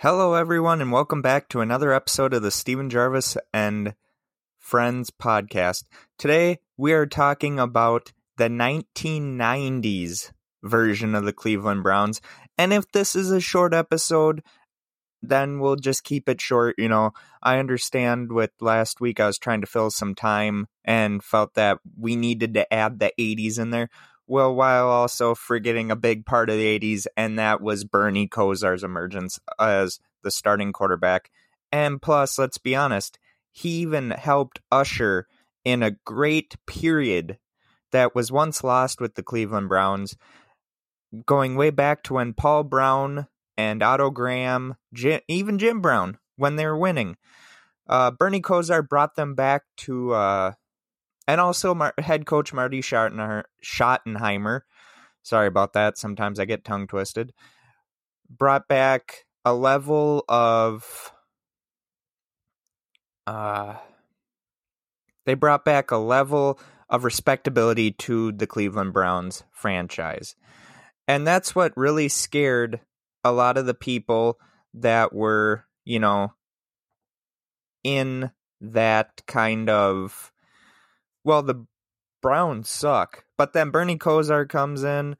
Hello, everyone, and welcome back to another episode of the Steven Gervais and Friends podcast. Today, we are talking about the 1990s version of the Cleveland Browns. And if this is a short episode, then we'll just keep it short. You know, I understand with last week I was trying to fill some time and felt that we needed to add the 80s in there. Well, while also forgetting a big part of the 80s, and that was Bernie Kosar's emergence as the starting quarterback. And plus, let's be honest, he even helped usher in a great period that was once lost with the Cleveland Browns, going way back to when Paul Brown and Otto Graham, Jim, even Jim Brown, when they were winning. Uh, Bernie Kosar brought them back to uh, and also Mar- head coach Marty Schottenheimer. Sorry about that. Sometimes I get tongue twisted. Brought back a level of. Uh, they brought back a level of respectability to the Cleveland Browns franchise. And that's what really scared a lot of the people that were, you know, in that kind of well, the Browns suck. But then Bernie Kosar comes in,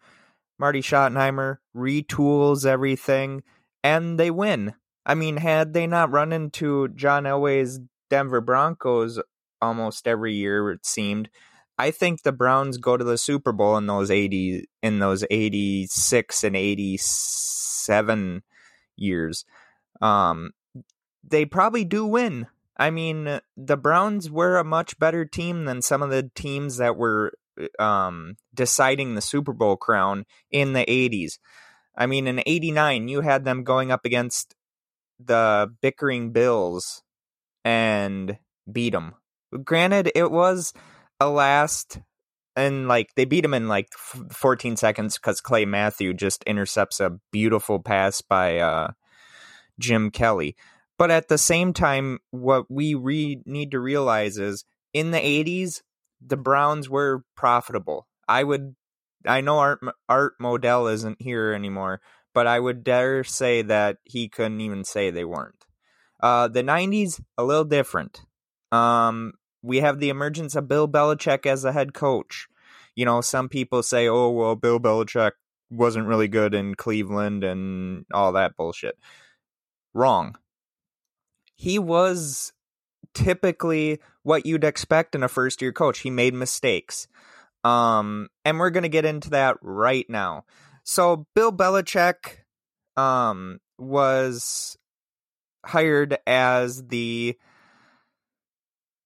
Marty Schottenheimer retools everything, and they win. I mean, had they not run into John Elway's Denver Broncos almost every year, it seemed, I think the Browns go to the Super Bowl in those eighty in those eighty six and eighty seven years. Um, they probably do win. I mean, the Browns were a much better team than some of the teams that were um, deciding the Super Bowl crown in the 80s. I mean, in 89, you had them going up against the bickering Bills and beat them. Granted, it was a last, and like they beat them in like 14 seconds because Clay Matthew just intercepts a beautiful pass by uh, Jim Kelly. But at the same time, what we re- need to realize is in the 80s, the Browns were profitable. I would, I know Art, Art Modell isn't here anymore, but I would dare say that he couldn't even say they weren't. Uh, the 90s, a little different. Um, we have the emergence of Bill Belichick as a head coach. You know, some people say, oh, well, Bill Belichick wasn't really good in Cleveland and all that bullshit. Wrong he was typically what you'd expect in a first year coach. He made mistakes. Um, and we're going to get into that right now. So Bill Belichick um, was hired as the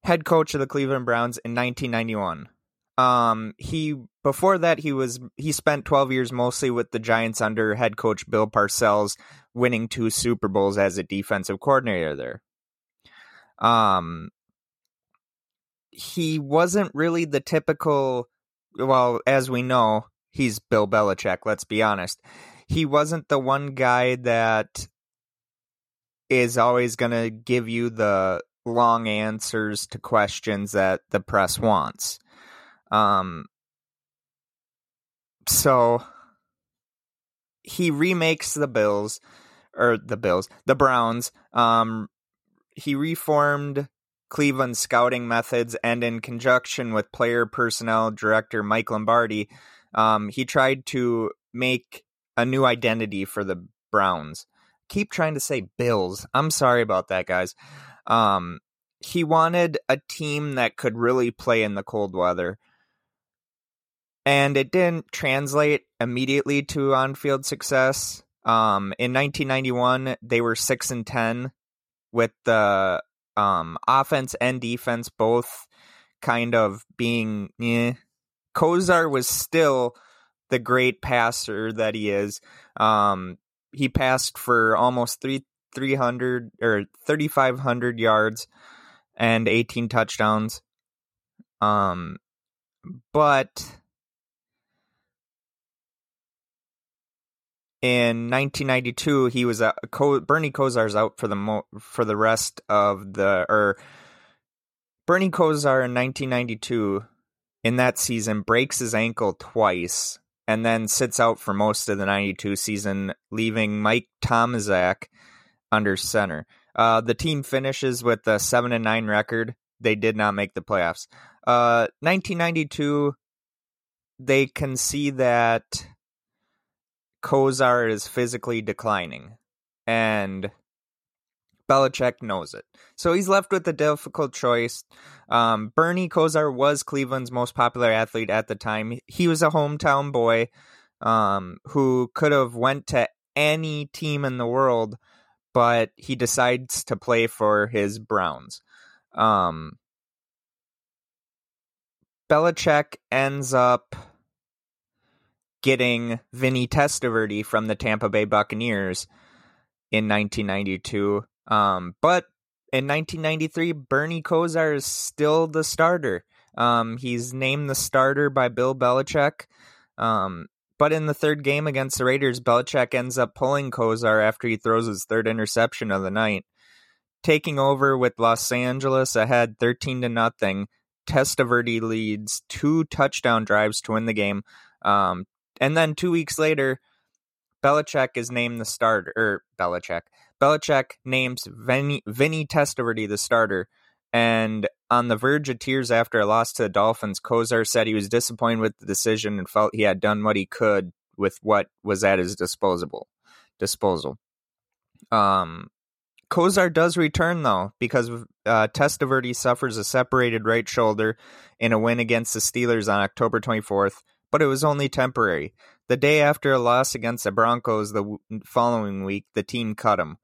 head coach of the Cleveland Browns in 1991. Um, he before that he was he spent 12 years mostly with the Giants under head coach Bill Parcells, winning two Super Bowls as a defensive coordinator there. Um, he wasn't really the typical. Well, as we know, he's Bill Belichick. Let's be honest. He wasn't the one guy that is always going to give you the long answers to questions that the press wants. Um, so he remakes the Bills or the Bills, the Browns. Um, he reformed Cleveland scouting methods, and in conjunction with player personnel director Mike Lombardi, um, he tried to make a new identity for the Browns. Keep trying to say Bills. I'm sorry about that, guys. Um, he wanted a team that could really play in the cold weather and it didn't translate immediately to on-field success. Um, in 1991, they were six and ten, with the um, offense and defense both kind of being. Eh. Kosar was still the great passer that he is. Um, he passed for almost three three hundred or thirty five hundred yards and eighteen touchdowns. Um, but in 1992 he was a Bernie Kosar's out for the mo- for the rest of the or Bernie Kosar in 1992 in that season breaks his ankle twice and then sits out for most of the 92 season leaving Mike Tomczak under center. Uh, the team finishes with a seven and nine record. They did not make the playoffs. Uh, 1992, they can see that Kosar is physically declining, and Belichick knows it. So he's left with a difficult choice. Um, Bernie Kosar was Cleveland's most popular athlete at the time. He was a hometown boy um, who could have went to any team in the world, but he decides to play for his Browns. Um, Belichick ends up getting Vinny Testaverde from the Tampa Bay Buccaneers in 1992. Um, but in 1993, Bernie Kosar is still the starter. Um, he's named the starter by Bill Belichick. Um, but in the third game against the Raiders, Belichick ends up pulling Kosar after he throws his third interception of the night. Taking over with Los Angeles ahead 13 to nothing, Testaverde leads two touchdown drives to win the game. Um, and then two weeks later, Belichick is named the starter. Or er, Belichick. Belichick names Vinny, Vinny Testaverde the starter. And on the verge of tears after a loss to the Dolphins, Kosar said he was disappointed with the decision and felt he had done what he could with what was at his disposable disposal. Um, Kosar does return though because uh, Testaverde suffers a separated right shoulder in a win against the Steelers on October 24th, but it was only temporary. The day after a loss against the Broncos the following week, the team cut him.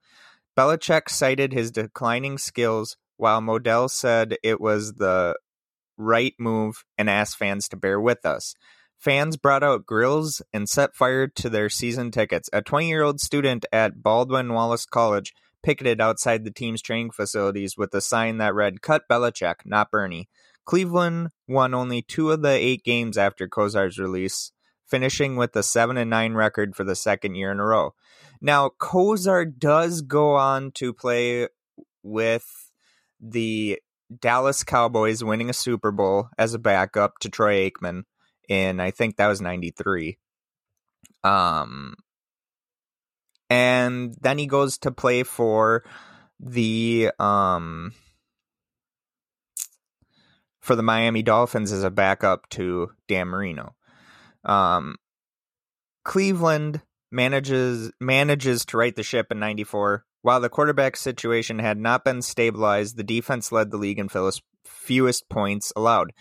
Belichick cited his declining skills, while Modell said it was the right move and asked fans to bear with us. Fans brought out grills and set fire to their season tickets. A 20 year old student at Baldwin Wallace College picketed outside the team's training facilities with a sign that read, Cut Belichick, not Bernie. Cleveland won only two of the eight games after Kosar's release, finishing with a 7 and 9 record for the second year in a row. Now, Kosar does go on to play with the Dallas Cowboys winning a Super Bowl as a backup to Troy Aikman in I think that was 93. Um and then he goes to play for the um for the Miami Dolphins as a backup to Dan Marino. Um Cleveland manages manages to right the ship in 94 while the quarterback situation had not been stabilized, the defense led the league in fewest points allowed.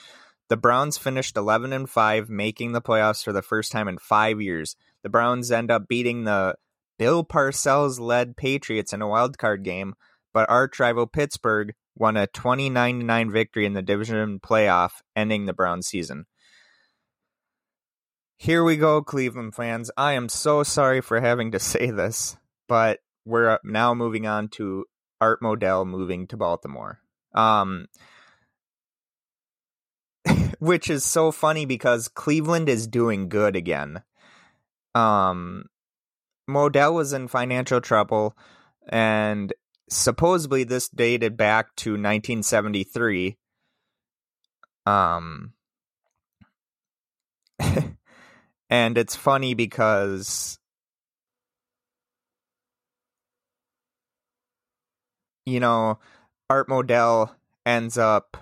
The Browns finished 11 and 5, making the playoffs for the first time in 5 years. The Browns end up beating the Bill Parcells led Patriots in a wild card game, but arch rival Pittsburgh won a 29 9 victory in the division playoff, ending the Browns season. Here we go, Cleveland fans. I am so sorry for having to say this, but we're now moving on to Art Modell moving to Baltimore. Um, which is so funny because Cleveland is doing good again. Um, Modell was in financial trouble, and supposedly this dated back to 1973. Um, and it's funny because you know, Art Modell ends up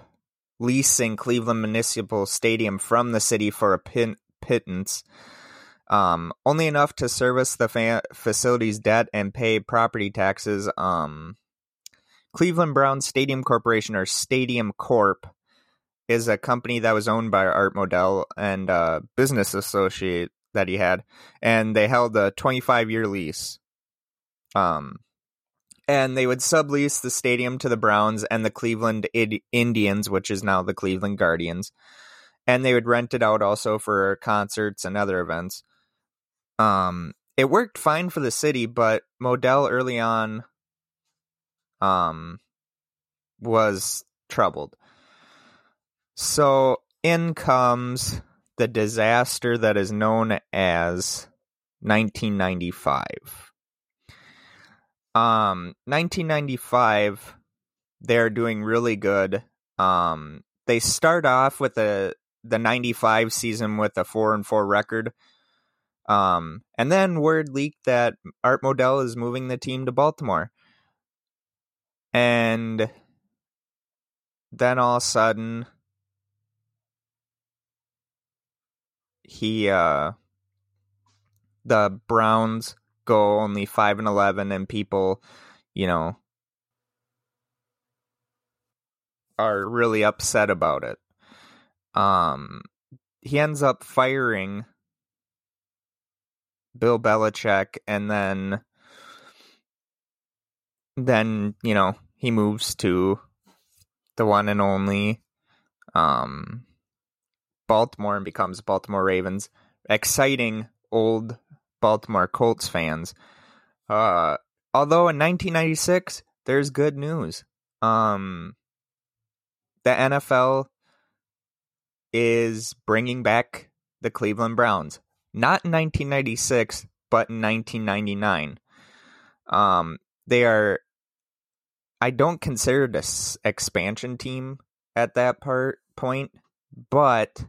leasing Cleveland Municipal Stadium from the city for a pin- pittance, um, only enough to service the fa- facility's debt and pay property taxes. Um, Cleveland Browns Stadium Corporation, or Stadium Corp, is a company that was owned by Art Modell and a business associate that he had, and they held a 25 year lease. Um, and they would sublease the stadium to the Browns and the Cleveland Indians, which is now the Cleveland Guardians, and they would rent it out also for concerts and other events. Um, it worked fine for the city, but Modell early on, um, was troubled. So in comes the disaster that is known as 1995 um, 1995, they're doing really good. Um, they start off with the the 95 season with a 4 and 4 record. Um, and then word leaked that Art Modell is moving the team to Baltimore. And then all of a sudden, he, uh, the Browns go only 5 and 11, and people, you know, are really upset about it. Um, he ends up firing Bill Belichick, and then then you know he moves to the one and only um, Baltimore and becomes Baltimore Ravens. Exciting old Baltimore Colts fans. Uh, although in 1996, there's good news. Um, the NFL is bringing back the Cleveland Browns. Not in 1996, but in 1999. Um, they are. I don't consider this expansion team at that part point, but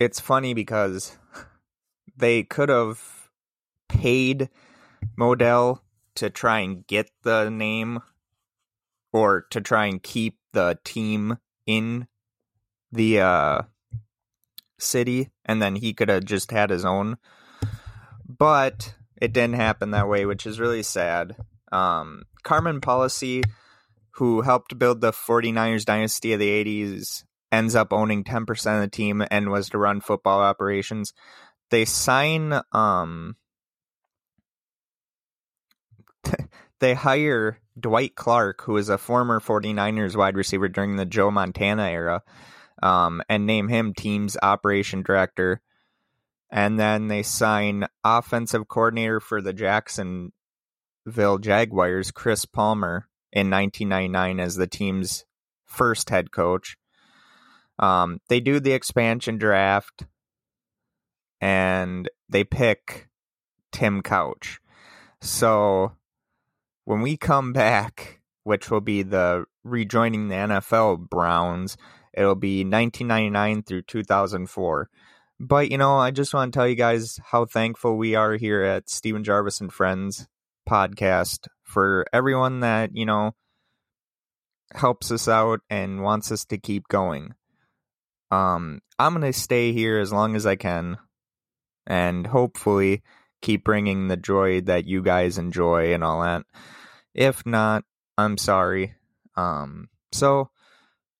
it's funny because they could have paid Modell to try and get the name or to try and keep the team in the uh, city and then he could have just had his own but it didn't happen that way which is really sad um, Carmen Policy who helped build the 49ers dynasty of the 80s ends up owning 10% of the team and was to run football operations. They sign um they hire Dwight Clark, who is a former 49ers wide receiver during the Joe Montana era, um, and name him team's operation director. And then they sign offensive coordinator for the Jacksonville Jaguars, Chris Palmer, in 1999 as the team's first head coach. Um, they do the expansion draft and they pick Tim Couch. So when we come back, which will be the rejoining the NFL Browns, it'll be 1999 through 2004. But you know, I just want to tell you guys how thankful we are here at Steven Gervais and Friends podcast for everyone that, you know, helps us out and wants us to keep going. Um, I'm gonna stay here as long as I can, and hopefully keep bringing the joy that you guys enjoy and all that. If not, I'm sorry. Um, so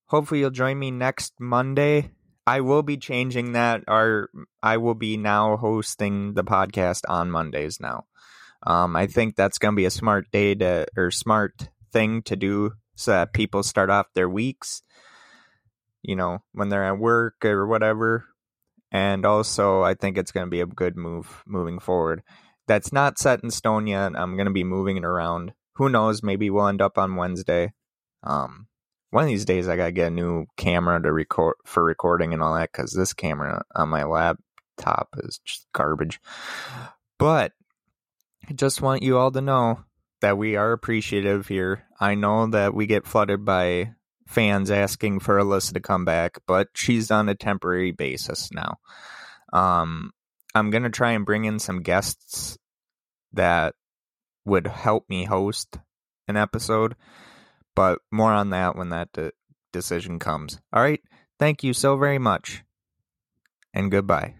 hopefully you'll join me next Monday. I will be changing that. Our I will be now hosting the podcast on Mondays now. Um, I think that's gonna be a smart day to or smart thing to do so that people start off their weeks you know, when they're at work or whatever. And also, I think it's going to be a good move moving forward. That's not set in stone yet. I'm going to be moving it around. Who knows? Maybe we'll end up on Wednesday. Um, one of these days, I got to get a new camera to record for recording and all that because this camera on my laptop is just garbage. But I just want you all to know that we are appreciative here. I know that we get flooded by fans asking for Alyssa to come back, but she's on a temporary basis now. Um, I'm gonna try and bring in some guests that would help me host an episode, but more on that when that de- decision comes. All right, thank you so very much, and goodbye.